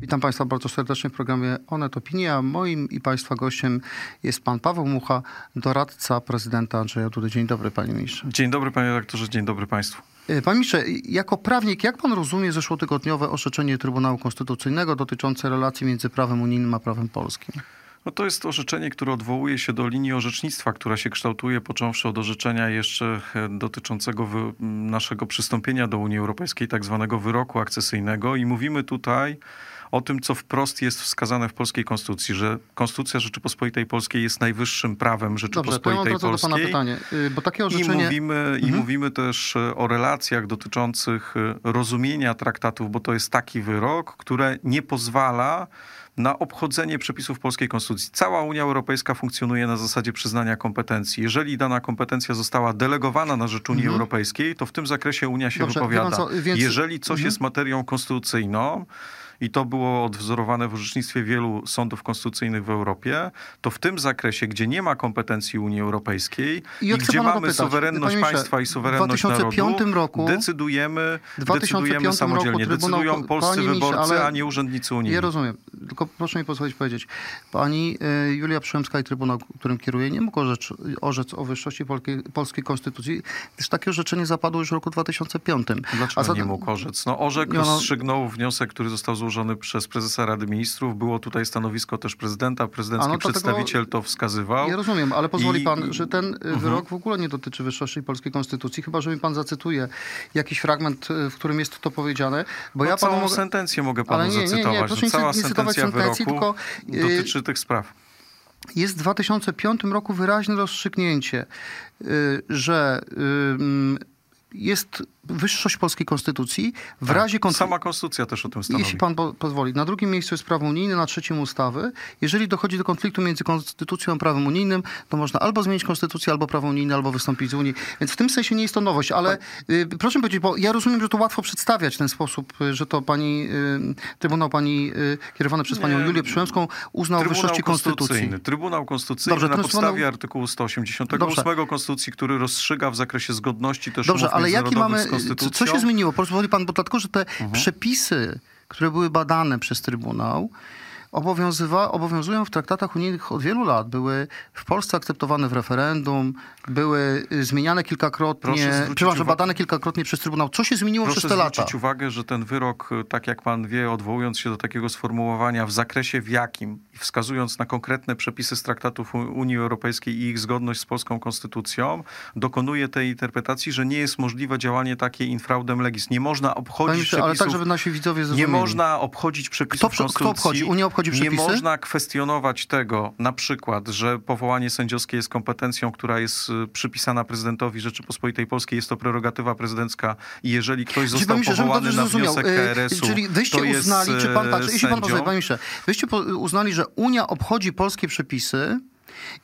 Witam Państwa bardzo serdecznie w programie Onet Opinia. Moim i Państwa gościem jest Pan Paweł Mucha, doradca prezydenta Andrzeja Dudy. Dzień dobry Panie Ministrze. Dzień dobry Panie Redaktorze, dzień dobry Państwu. E, Panie Ministrze, jako prawnik, jak Pan rozumie zeszłotygodniowe orzeczenie Trybunału Konstytucyjnego dotyczące relacji między prawem unijnym a prawem polskim? No to jest orzeczenie, które odwołuje się do linii orzecznictwa, która się kształtuje, począwszy od orzeczenia jeszcze e, dotyczącego wy, naszego przystąpienia do Unii Europejskiej, tak zwanego wyroku akcesyjnego. I mówimy tutaj o tym, co wprost jest wskazane w polskiej konstytucji, że Konstytucja Rzeczypospolitej Polskiej jest najwyższym prawem Rzeczypospolitej Dobrze, to ja Polskiej. do pana pytanie, y, bo takie orzeczenie... I mówimy, Mhm. I mówimy też e, o relacjach dotyczących e, rozumienia traktatów, bo to jest taki wyrok, które nie pozwala na obchodzenie przepisów polskiej konstytucji. Cała Unia Europejska funkcjonuje na zasadzie przyznania kompetencji. Jeżeli dana kompetencja została delegowana na rzecz Unii Europejskiej, to w tym zakresie Unia się Mhm. Dobrze, wypowiada. co, więc- Jeżeli coś Mhm. jest materią konstytucyjną, i to było odwzorowane w orzecznictwie wielu sądów konstytucyjnych w Europie, to w tym zakresie, gdzie nie ma kompetencji Unii Europejskiej I i, gdzie mamy dopytać, suwerenność państwa i suwerenność w 2005 narodu, roku- decydujemy, w 2005 decydujemy roku samodzielnie. Trybunał- Decydują polscy ministrze, wyborcy, a nie urzędnicy unijni. Ja rozumiem, tylko proszę mi pozwolić powiedzieć. Pani y, Julia Przyłębska i Trybunał, którym kieruje, nie mógł orzec, orzec o wyższości polskiej, polskiej konstytucji, gdyż takie orzeczenie zapadło już w roku 2005. Dlaczego A zatem- nie mógł orzec? No orzekł, Nie, no- rozstrzygnął wniosek, który został złożony przez prezesa Rady Ministrów. Było tutaj stanowisko też prezydenta. Prezydencki no to przedstawiciel to wskazywał. Ja rozumiem, ale pozwoli I- pan, że ten y, Mhm. wyrok w ogóle nie dotyczy wyższości polskiej konstytucji, chyba że mi pan zacytuje jakiś fragment, y, w którym jest to powiedziane, bo no, ja całą mogę... sentencję mogę panu Ale nie, nie, nie, zacytować. proszę no, nie cała nie sentencja sentencji, wyroku tylko, y, dotyczy tych spraw. jest w 2005 roku wyraźne rozstrzygnięcie, że jest wyższość polskiej konstytucji w Tak. razie konfliktu. Sama konstytucja też o tym stanowi. Jeśli pan po, pozwoli. Na drugim miejscu jest prawo unijne, na trzecim ustawy. Jeżeli dochodzi do konfliktu między konstytucją a prawem unijnym, to można albo zmienić konstytucję, albo prawo unijne, albo wystąpić z Unii. Więc w tym sensie nie jest to nowość, ale y, proszę mi powiedzieć, bo ja rozumiem, że to łatwo przedstawiać w ten sposób, y, że to pani, y, Trybunał pani y, kierowany przez panią Nie. Julię Przyłębską uznał Trybunał wyższości konstytucji. Trybunał Konstytucyjny Dobrze, na podstawie Trybunał- artykułu 188 Dobrze. Konstytucji, który rozstrzyga w zakresie zgodności też Dobrze, ale jaki mamy, konstytucją. co się zmieniło? Pozwoli pan, bo dlatego, że te Mhm. przepisy, które były badane przez Trybunał, obowiązywa, obowiązują w traktatach unijnych od wielu lat. Były w Polsce akceptowane w referendum, były y, zmieniane Proszę kilkakrotnie, przepraszam, badane kilkakrotnie przez Trybunał. Co się zmieniło Proszę przez te lata? zwrócić uwagę, że ten wyrok, tak jak pan wie, odwołując się do takiego sformułowania w zakresie w jakim wskazując na konkretne przepisy z traktatów Unii Europejskiej i ich zgodność z polską konstytucją, dokonuje tej interpretacji, że nie jest możliwe działanie takie infraudem legis. Nie można Panie obchodzić ale przepisów... tak, żeby nasi widzowie Nie zrozumieli. można obchodzić przepisów Kto prze- kto konstytucji. obchodzi? Unia obchodzi Nie przepisy? można kwestionować tego, na przykład, że powołanie sędziowskie jest kompetencją, która jest y, przypisana prezydentowi Rzeczypospolitej Polskiej. Jest to prerogatywa prezydencka i jeżeli ktoś Czyli, został panie ministrze, żebym powołany na wniosek y, KRS-u, Czyli wyście uznali, czy pan, patrz, jeśli pan pozwoli, panie wyście uznali, że Unia obchodzi polskie przepisy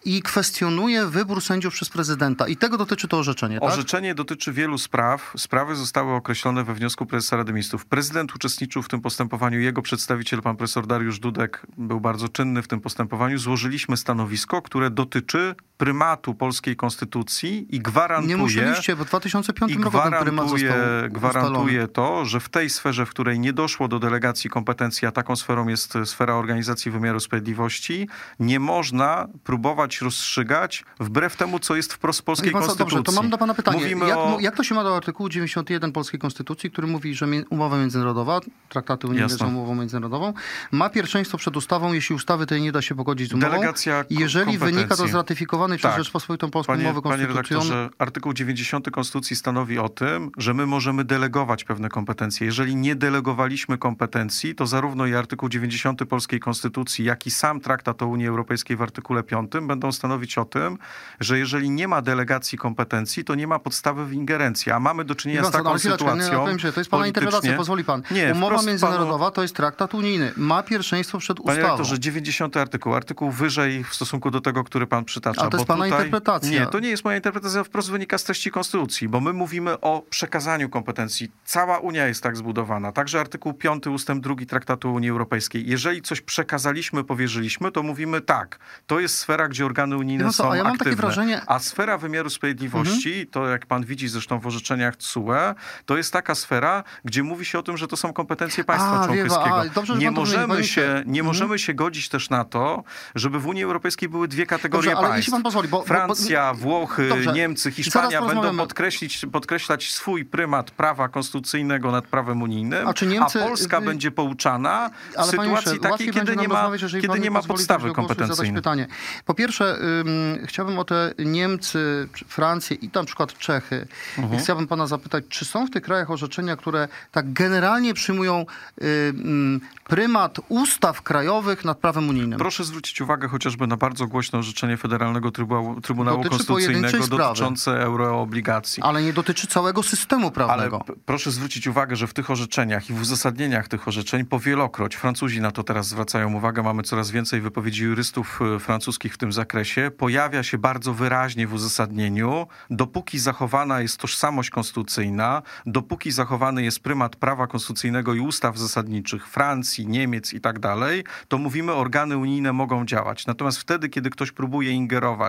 i kwestionuje wybór sędziów przez prezydenta. I tego dotyczy to orzeczenie, tak? Orzeczenie dotyczy wielu spraw. Sprawy zostały określone we wniosku prezesa Rady Ministrów. Prezydent uczestniczył w tym postępowaniu. Jego przedstawiciel, pan profesor Dariusz Dudek, był bardzo czynny w tym postępowaniu. Złożyliśmy stanowisko, które dotyczy prymatu polskiej konstytucji i gwarantuje... Nie musieliście, bo w 2005 I roku ten prymat gwarantuje, został gwarantuje to, że w tej sferze, w której nie doszło do delegacji kompetencji, a taką sferą jest sfera organizacji wymiaru sprawiedliwości, nie można próbować rozstrzygać wbrew temu, co jest wprost w polskiej pan konstytucji. Dobrze, to mam do pana pytanie. Mówimy Jak, o... jak to się ma do artykułu 91 Polskiej Konstytucji, który mówi, że umowa międzynarodowa, traktaty unijne są umową międzynarodową, ma pierwszeństwo przed ustawą, jeśli ustawy tej nie da się pogodzić z umową, Delegacja jeżeli wynika to z ratyfikowanej przez Tak. Rzeczpospolitą Polską Panie, umowy panie konstytucyjnej. redaktorze, artykuł 90 Konstytucji stanowi o tym, że my możemy delegować pewne kompetencje. Jeżeli nie delegowaliśmy kompetencji, to zarówno i artykuł 90 Polskiej Konstytucji, jak i sam traktat o Unii Europejskiej w artykule 5 będą stanowić o tym, że jeżeli nie ma delegacji kompetencji, to nie ma podstawy w ingerencji. A mamy do czynienia z taką nie, sytuacją. powiem się, to jest pana interpretacja, pozwoli pan. Nie, Umowa międzynarodowa to jest traktat unijny. Ma pierwszeństwo przed Panie ustawą. rektorze, 90 artykuł, artykuł wyżej w stosunku do tego, który pan przytacza. Ale to jest pana tutaj... interpretacja. Nie, to nie jest moja interpretacja, wprost wynika z treści Konstytucji, bo my mówimy o przekazaniu kompetencji. Cała Unia jest tak zbudowana. Także artykuł 5 ustęp 2 Traktatu Unii Europejskiej. Jeżeli coś przekazaliśmy, powierzyliśmy, to mówimy tak, to jest sfera gdzie organy unijne No co, są a ja mam aktywne. takie wrażenie- A sfera wymiaru sprawiedliwości, to jak pan widzi zresztą w orzeczeniach TSUE, to jest taka sfera, gdzie mówi się o tym, że to są kompetencje państwa A, członkowskiego. a, nie możemy, się, nie Mhm. możemy się godzić też na to, żeby w Unii Europejskiej były dwie kategorie Dobrze, państw. Pozwoli, bo- Francja, Włochy, Dobrze. Niemcy, Hiszpania będą podkreślić, podkreślać swój prymat prawa konstytucyjnego nad prawem unijnym, A Niemcy- a Polska wy- będzie pouczana w Ale panie sytuacji takiej, kiedy nie ma, kiedy nie ma podstawy kompetencyjnej. pytanie. Po pierwsze, ym, chciałbym o te Niemcy, Francję i na przykład Czechy. Mhm. Chciałbym pana zapytać, czy są w tych krajach orzeczenia, które tak generalnie przyjmują ym, prymat ustaw krajowych nad prawem unijnym? Proszę zwrócić uwagę chociażby na bardzo głośne orzeczenie Federalnego Trybunału, Trybunału Konstytucyjnego dotyczące euroobligacji. Ale nie dotyczy całego systemu Ale prawnego. p- proszę zwrócić uwagę, że w tych orzeczeniach i w uzasadnieniach tych orzeczeń powielokroć, Francuzi na to teraz zwracają uwagę, mamy coraz więcej wypowiedzi jurystów e, francuskich w tym zakresie, pojawia się bardzo wyraźnie w uzasadnieniu, dopóki zachowana jest tożsamość konstytucyjna, dopóki zachowany jest prymat prawa konstytucyjnego i ustaw zasadniczych Francji, Niemiec i tak dalej, to mówimy, organy unijne mogą działać. Natomiast wtedy, kiedy ktoś próbuje ingerować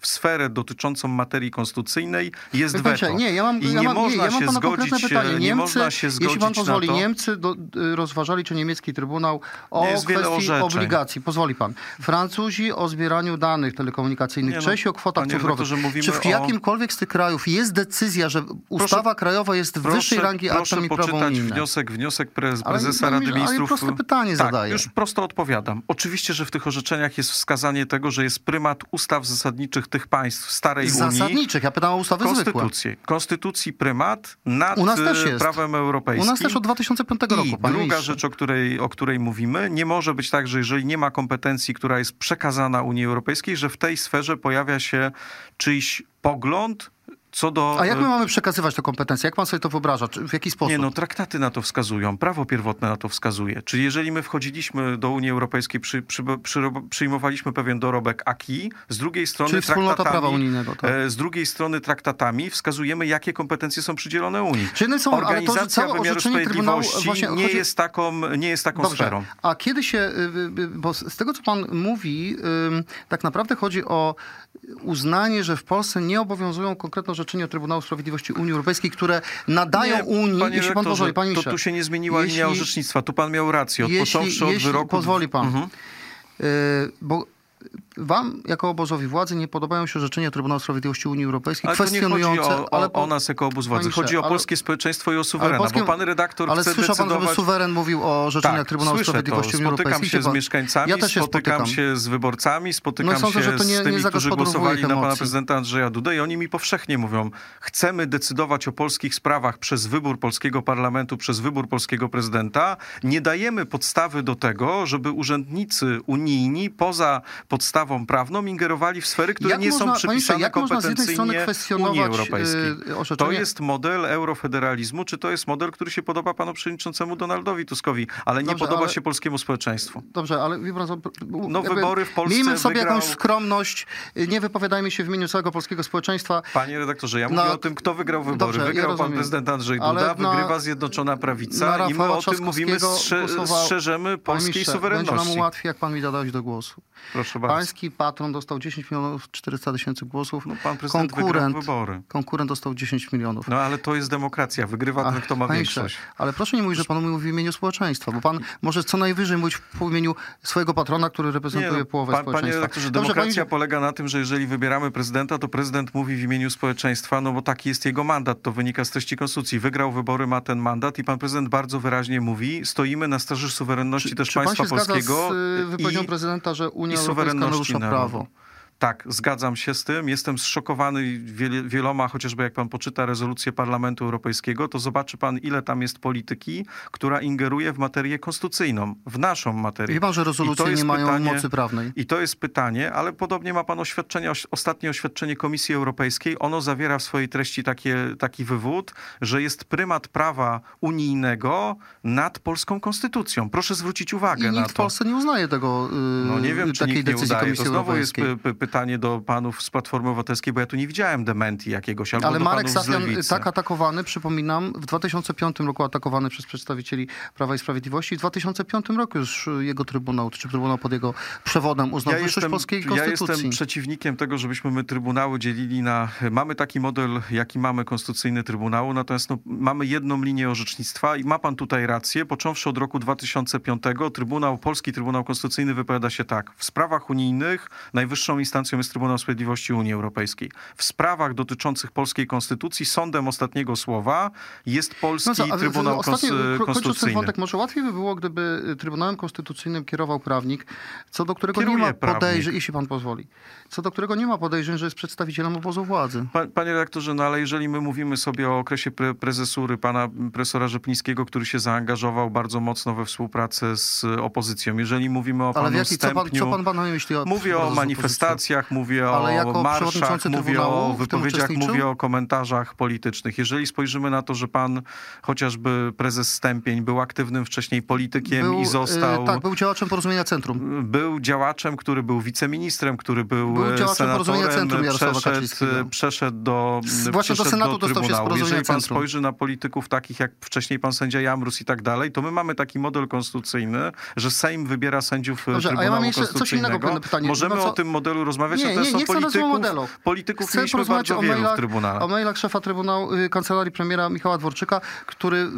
w sferę dotyczącą materii konstytucyjnej, jest weto. Nie, ja mam, I ja nie mam, nie, można ja mam się zgodzić, pytanie. e, Niemcy, nie można się zgodzić jeśli pan pozwoli, to. Niemcy do, y, rozważali, czy niemiecki trybunał o kwestii obligacji. Pozwoli pan. Francuzi o zbieraniu danych telekomunikacyjnych, Nie no, Czesi o kwotach cyfrowych. Czy w jakimkolwiek z tych krajów jest decyzja, że ustawa krajowa jest wyższej rangi proszę aktem i poczytać wniosek, wniosek prez, Ale prezesa pan mi- Rady ale Ministrów. proste pytanie tak, zadaję. już prosto odpowiadam. Oczywiście, że w tych orzeczeniach jest wskazanie tego, że jest prymat ustaw zasadniczych tych państw starej Unii. Zasadniczych. Ja pytam o ustawy zwykłe. Konstytucji. Konstytucji prymat nad U nas też e, jest. prawem europejskim. U nas też od 2005 roku, I panie druga ministrze. rzecz, o której, o której mówimy, nie może być tak, że jeżeli nie ma kompetencji, która jest przekazana Unii Europejskiej, że w tej sferze pojawia się czyjś pogląd co do... A jak my e, mamy przekazywać te kompetencje? Jak pan sobie to wyobraża? Czy w jaki sposób? Nie, no traktaty na to wskazują, prawo pierwotne na to wskazuje. Czyli jeżeli my wchodziliśmy do Unii Europejskiej, przy, przy, przy, przyjmowaliśmy pewien dorobek AKI, z drugiej strony Czyli wspólnota prawa unijnego, tak. e, z drugiej strony traktatami wskazujemy, jakie kompetencje są przydzielone Unii. Czy jedne są- ale to, Organizacja całe wymiaru Sprawiedliwości właśnie nie, chodzi- jest taką, nie jest taką Dobrze. sferą. A kiedy się, y, y, bo z tego co pan mówi, tak naprawdę chodzi o uznanie, że w Polsce nie obowiązują konkretne orzeczenia Trybunału Sprawiedliwości Unii Europejskiej, które nadają Nie, Unii, panie jeśli pan pozwoli, panie to tu się nie zmieniła jeśli- linia orzecznictwa. Tu pan miał rację. Od jeśli, począwszy od jeśli wyroku... pozwoli pan, Mhm. y, bo wam jako obozowi władzy nie podobają się orzeczenia Trybunału Sprawiedliwości Unii Europejskiej Ale to nie chodzi kwestionujące, o, ale o, o nas jako obóz władzy. Panie Chodzi o ale- polskie społeczeństwo i o suwerena, polskie- bo pan redaktor ale chce słyszał pan, decydować... żeby suweren mówił o orzeczeniach Tak, Trybunału Sprawiedliwości to. Unii Spotykam Europejskiej. się Wie z pan- mieszkańcami, ja też się spotykam spotykam. się z wyborcami, spotykam No sądzę, się nie- z tymi, nie którzy zagospodarowuje głosowali na pana prezydenta Andrzeja Dudę i oni mi powszechnie mówią, chcemy decydować o polskich sprawach przez wybór polskiego parlamentu, przez wybór polskiego prezydenta. Nie dajemy podstawy do tego, żeby urzędnicy unijni poza podstawą prawną ingerowali w sfery, które Jak nie można- są przypisane jak kompetencyjnie Unii Europejskiej. yy, To jest model eurofederalizmu, czy to jest model, który się podoba panu przewodniczącemu Donaldowi Tuskowi, ale nie Dobrze, podoba ale- się polskiemu społeczeństwu. Dobrze, ale pan, No, wybory w Polsce Miejmy sobie wygrał- jakąś skromność, nie wypowiadajmy się w imieniu całego polskiego społeczeństwa. Panie redaktorze, ja mówię o tym, kto wygrał wybory. Dobrze, ja wygrał pan rozumiem. prezydent Andrzej Duda, na- wygrywa Zjednoczona na Prawica i my o tym mówimy, strze- strzeżemy polskiej ministrze, Będzie suwerenności. nam łatwiej, jak pan mi da dojść do głosu. Proszę bardzo. Pański patron dostał 10 milionów 400 tysięcy głosów. No, pan prezydent konkurent, wybory. konkurent dostał 10 milionów. No ale to jest demokracja, wygrywa ten, kto ma panie większość. Ale proszę nie mówić, że pan mówi w imieniu społeczeństwa, bo pan może co najwyżej mówić w imieniu swojego patrona, który reprezentuje no, połowę pan, panie społeczeństwa. redaktorze, Dobrze, demokracja pani- polega na tym, że jeżeli wybieramy prezydenta, to prezydent mówi w imieniu społeczeństwa, no bo taki jest jego mandat, to wynika z treści konstytucji. Wygrał wybory, ma ten mandat i pan prezydent bardzo wyraźnie mówi, stoimy na straży suwerenności też Czy pan państwa się zgadza polskiego z wypowiedzią i prezydenta, że Unia Europejska narusza prawo? Tak, zgadzam się z tym. Jestem zszokowany wieloma, chociażby jak pan poczyta rezolucję Parlamentu Europejskiego, to zobaczy pan, ile tam jest polityki, która ingeruje w materię konstytucyjną, w naszą materię. Pan, że to rezolucje jest nie mają pytanie- mocy prawnej? I to jest pytanie, ale podobnie ma pan oświadczenie, oś- ostatnie oświadczenie Komisji Europejskiej. Ono zawiera w swojej treści takie, taki wywód, że jest prymat prawa unijnego nad polską konstytucją. Proszę zwrócić uwagę I na nikt w to. Polsce nie uznaje tego, y, No nie wiem, czy takiej nikt nie decyzji udaje. To Komisji znowu jest Europejskiej. py, py, pytanie do panów z Platformy Obywatelskiej, bo ja tu nie widziałem dementi jakiegoś, albo Ale do Marek Safian Lewicy. tak atakowany, przypominam, w 2005 roku atakowany przez przedstawicieli Prawa i Sprawiedliwości. W 2005 roku już jego trybunał, czy trybunał pod jego przewodem uznał wyższość polskiej ja konstytucji. jestem przeciwnikiem tego, żebyśmy my trybunały dzielili na... Mamy taki model, jaki mamy konstytucyjny trybunału, natomiast no, mamy jedną linię orzecznictwa i ma pan tutaj rację. Począwszy od roku 2005 Trybunał, Polski Trybunał Konstytucyjny wypowiada się tak. W sprawach unijnych najwyższą instancją jest Trybunał Sprawiedliwości Unii Europejskiej. W sprawach dotyczących polskiej konstytucji sądem ostatniego słowa jest Polski No co, a w- w- Trybunał ten Konstytucyjny. wątek, może łatwiej by było, gdyby y, Trybunałem Konstytucyjnym kierował prawnik, co do którego Kieruje nie ma podejrzeń, jeśli pan pozwoli, co do którego nie ma podejrzeń, że jest przedstawicielem obozu władzy. Pa- Panie redaktorze, no ale jeżeli my mówimy sobie o okresie pre prezesury pana profesora Rzeplińskiego, który się zaangażował bardzo mocno we współpracę z opozycją, jeżeli mówimy o Ale panu w jaki, co, pan, Stępniu, co pan ma na myśli? o Mówię o współpracy manifestacjach, mówię Ale o marszach, mówię Trybunału o wypowiedziach, mówię o komentarzach politycznych. Jeżeli spojrzymy na to, że pan chociażby prezes Stępień był aktywnym wcześniej politykiem Był, i y, został... Tak, był działaczem porozumienia Centrum. Był działaczem, który był wiceministrem, który był, Był e, działaczem Porozumienia senatorem, Centrum Jarosława przeszedł, e, przeszedł do właśnie do przeszedł Senatu dostał się z Trybunału. Porozumienia Jeżeli pan Centrum. spojrzy na polityków takich jak wcześniej pan sędzia Jamrus i tak dalej, to my mamy taki model konstytucyjny, że Sejm wybiera sędziów e, Dobrze, a ja Trybunału mam jeszcze coś innego pytanie. Możemy No co- o tym modelu rozmawiać, Nie, natomiast nie, nie o chcę rozmawiać o polityków, modelu. polityków Chcę mieliśmy bardzo o wielu w mailach, Trybunale. o mailach szefa Trybunału y, Kancelarii Premiera Michała Dworczyka, który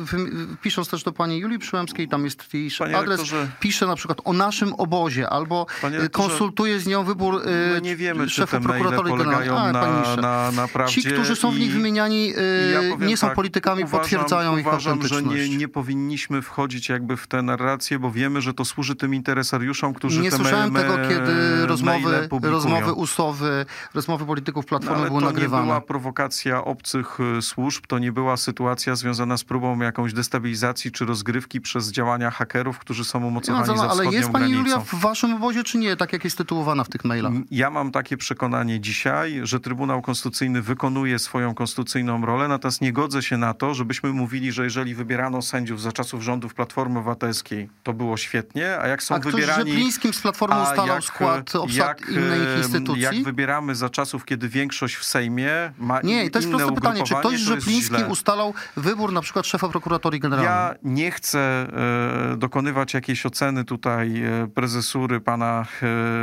pisząc też do pani Julii Przyłębskiej, tam jest jej Panie adres, rektorze- pisze na przykład o naszym obozie, albo y, rektorze, konsultuje z nią wybór y, My nie wiemy, szefa prokuratorii generalnej. A, panie na, na, na prawdzie. Ci, którzy są w nich wymieniani, ja nie są tak, politykami, uważam, potwierdzają ich uważam, że nie, nie powinniśmy wchodzić jakby w tę narrację, bo wiemy, że to służy tym interesariuszom, którzy Nie te słyszałem me- tego, me- kiedy maile rozmowy. Rozmowy usowy, rozmowy polityków No, Platformy ale były to nie nagrywane. była prowokacja obcych y, służb, to nie była sytuacja związana z próbą jakąś destabilizacji czy rozgrywki przez działania hakerów, którzy są Nie umocowani co, za no, ale jest pani granicą. Julia w waszym obozie, czy nie, tak jak jest tytułowana w tych mailach? Ja mam takie przekonanie dzisiaj, że Trybunał Konstytucyjny wykonuje swoją konstytucyjną rolę, natomiast nie godzę się na to, żebyśmy mówili, że jeżeli wybierano sędziów za czasów rządów Platformy Obywatelskiej, to było świetnie, a jak są A ktoś z wybierani... Rzeplińskim z Platformą a ustalał jak, skład obsad jak, innych em, instytucji? Jak wybieramy za czasów, kiedy większość w Sejmie ma Nie, to jest proste pytanie. Czy ktoś źle. ustalał wybór na przykład szefa prokuratorii generalnej? Ja nie chcę e, dokonywać jakiejś oceny tutaj e, prezesury pana,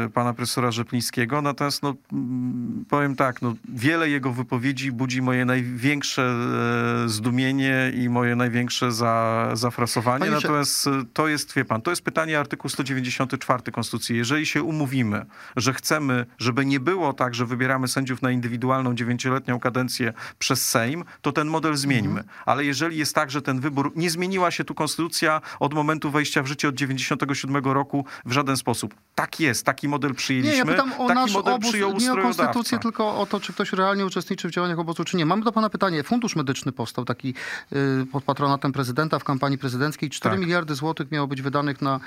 e, pana profesora Rzeplińskiego, natomiast no, powiem tak, no, wiele jego wypowiedzi budzi moje największe zdumienie i moje największe za, zafrasowanie, Panie natomiast to jest, wie pan, to jest pytanie artykuł 194 Konstytucji. Jeżeli się umówimy, że chcemy, żeby nie było tak, że wybieramy sędziów na indywidualną dziewięcioletnią kadencję przez Sejm, to ten model zmieńmy. Ale jeżeli jest tak, że ten wybór, nie zmieniła się tu konstytucja od momentu wejścia w życie od 97 roku w żaden sposób. Tak jest, taki model przyjęliśmy. Nie, ja pytam o taki nasz model obóz, przyjął nie o konstytucję, tylko o to, czy ktoś realnie uczestniczy w działaniach obozu, czy nie. Mamy do pana pytanie. Fundusz Medyczny powstał taki y, pod patronatem prezydenta w kampanii prezydenckiej. 4 Tak. miliardy złotych miało być wydanych na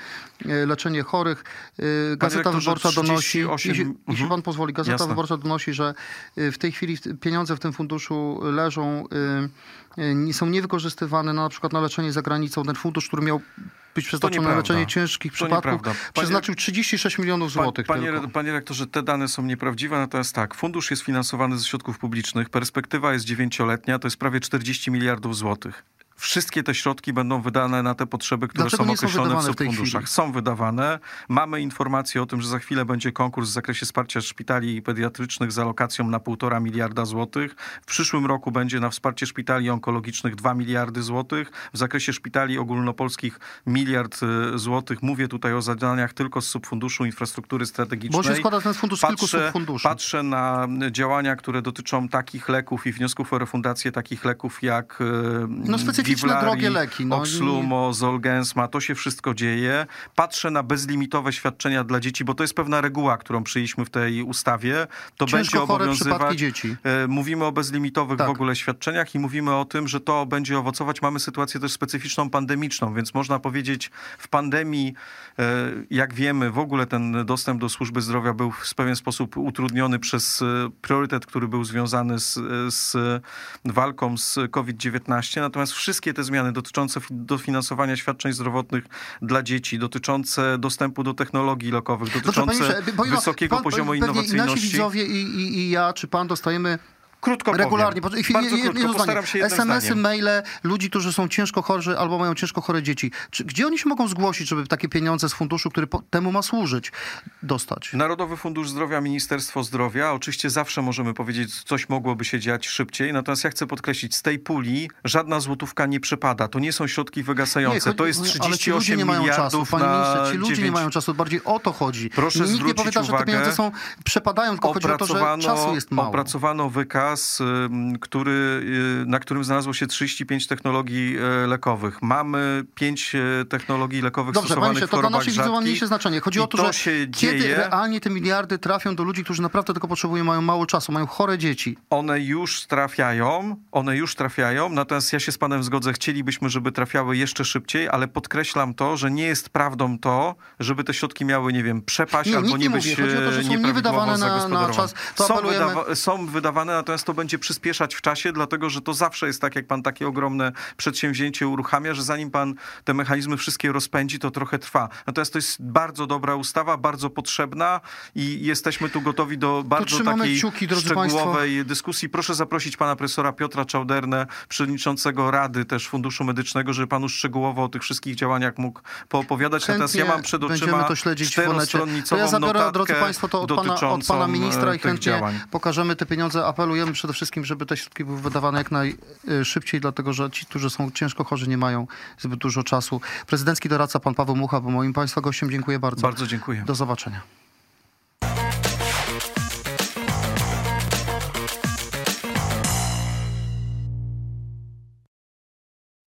y, leczenie chorych. Y, Gazeta Wyborcza donosi, 38 jeśli, Mhm. pan pozwoli, Gazeta Jasne. Wyborcza donosi, że y, w tej chwili pieniądze w tym funduszu leżą, y, y, są niewykorzystywane na, na przykład na leczenie za granicą. Ten fundusz, który miał być przeznaczony na leczenie ciężkich To przypadków. Panie- przeznaczył 36 milionów złotych Panie, tylko. panie rektorze, te dane są nieprawdziwe, natomiast tak, fundusz jest finansowany ze środków publicznych, perspektywa jest dziewięcioletnia, to jest prawie 40 miliardów złotych. Wszystkie te środki będą wydane na te potrzeby, które Dlaczego są nie są określone w subfunduszach. Są wydawane. Mamy informację o tym, że za chwilę będzie konkurs w zakresie wsparcia szpitali pediatrycznych z alokacją na 1,5 miliarda złotych. W przyszłym roku będzie na wsparcie szpitali onkologicznych 2 miliardy złotych. W zakresie szpitali ogólnopolskich miliard y, złotych. Mówię tutaj o zadaniach tylko z subfunduszu infrastruktury strategicznej. Bo się składa ten fundusz z kilku subfunduszy. Patrzę na działania, które dotyczą takich leków i wniosków o refundację takich leków jak e, No, Vivlari, drogie leki, no, Oxlumo, Zolgensma, to się wszystko dzieje. Patrzę na bezlimitowe świadczenia dla dzieci, bo to jest pewna reguła, którą przyjęliśmy w tej ustawie. To Ciężko będzie obowiązywać. dzieci. E, Mówimy o bezlimitowych Tak. w ogóle świadczeniach i mówimy o tym, że to będzie owocować. Mamy sytuację też specyficzną pandemiczną, więc można powiedzieć w pandemii, e, jak wiemy, w ogóle ten dostęp do służby zdrowia był w pewien sposób utrudniony przez e, priorytet, który był związany z, z walką z COVID-19. Natomiast wszystkie wszystkie te zmiany dotyczące fi- dofinansowania świadczeń zdrowotnych dla dzieci, dotyczące dostępu do technologii lokowych, dotyczące wysokiego pan- poziomu pewnie i Nasi innowacyjności. widzowie i, i, i ja, czy pan dostajemy Krótko regularnie. powiem. Poczekaj, Bardzo jedno krótko, postaram się SMS-y, maile ludzi, którzy są ciężko chorzy albo mają ciężko chore dzieci. Czy, gdzie oni się mogą zgłosić, żeby takie pieniądze z funduszu, który po, temu ma służyć, dostać? Narodowy Fundusz Zdrowia, Ministerstwo Zdrowia. Oczywiście zawsze możemy powiedzieć, coś mogłoby się dziać szybciej, natomiast ja chcę podkreślić, z tej puli żadna złotówka nie przepada. To nie są środki wygasające. chodzi- to jest ale ci 38 ludzie nie mają czasu, panie ministrze, ci ludzie 9... nie mają czasu, bardziej o to chodzi. Proszę Nikt nie powiada, że te uwagę, pieniądze są, przepadają, tylko chodzi o to, że czasu jest mało. Opracowano wykaz, ym, który, y, na którym znalazło się 35 technologii e, lekowych. Mamy 5 e, technologii lekowych Dobrze, stosowanych ministrze, w to dla naszych widzów ma mniejsze znaczenie. Chodzi o to, to że się kiedy dzieje. realnie te miliardy trafią do ludzi, którzy naprawdę tego potrzebują, mają mało czasu, mają chore dzieci. One już trafiają, one już trafiają, natomiast ja się z panem zgodzę, chcielibyśmy, żeby trafiały jeszcze szybciej, ale podkreślam to, że nie jest prawdą to, żeby te środki miały, nie wiem, przepaść Nie, albo nie nie być mówi. Chodzi o to, że e, są nieprawidłowo niewydawane na- na czas. To są, wydawa- są wydawane, natomiast to będzie przyspieszać w czasie, dlatego że to zawsze jest tak, jak pan takie ogromne przedsięwzięcie uruchamia, że zanim pan te mechanizmy wszystkie rozpędzi, to trochę trwa. Natomiast to jest bardzo dobra ustawa, bardzo potrzebna i jesteśmy tu gotowi do bardzo takiej kciuki, szczegółowej dyskusji. Proszę zaprosić pana profesora Piotra Czałdernę, przewodniczącego Rady też Funduszu Medycznego, żeby panu szczegółowo o tych wszystkich działaniach mógł poopowiadać. Natomiast ja Chętnie mam przed oczyma to śledzić Onecie. To czterostronnicową ja zabiorę, drodzy Państwo, to od pana, od pana ministra e, i tych chętnie działań. pokażemy te pieniądze. Apelujemy przede wszystkim, żeby te środki były wydawane jak najszybciej, dlatego że ci, którzy są ciężko chorzy, nie mają zbyt dużo czasu. Prezydencki doradca pan Paweł Mucha był moim Państwa gościem. Dziękuję bardzo. Bardzo dziękuję. Do zobaczenia.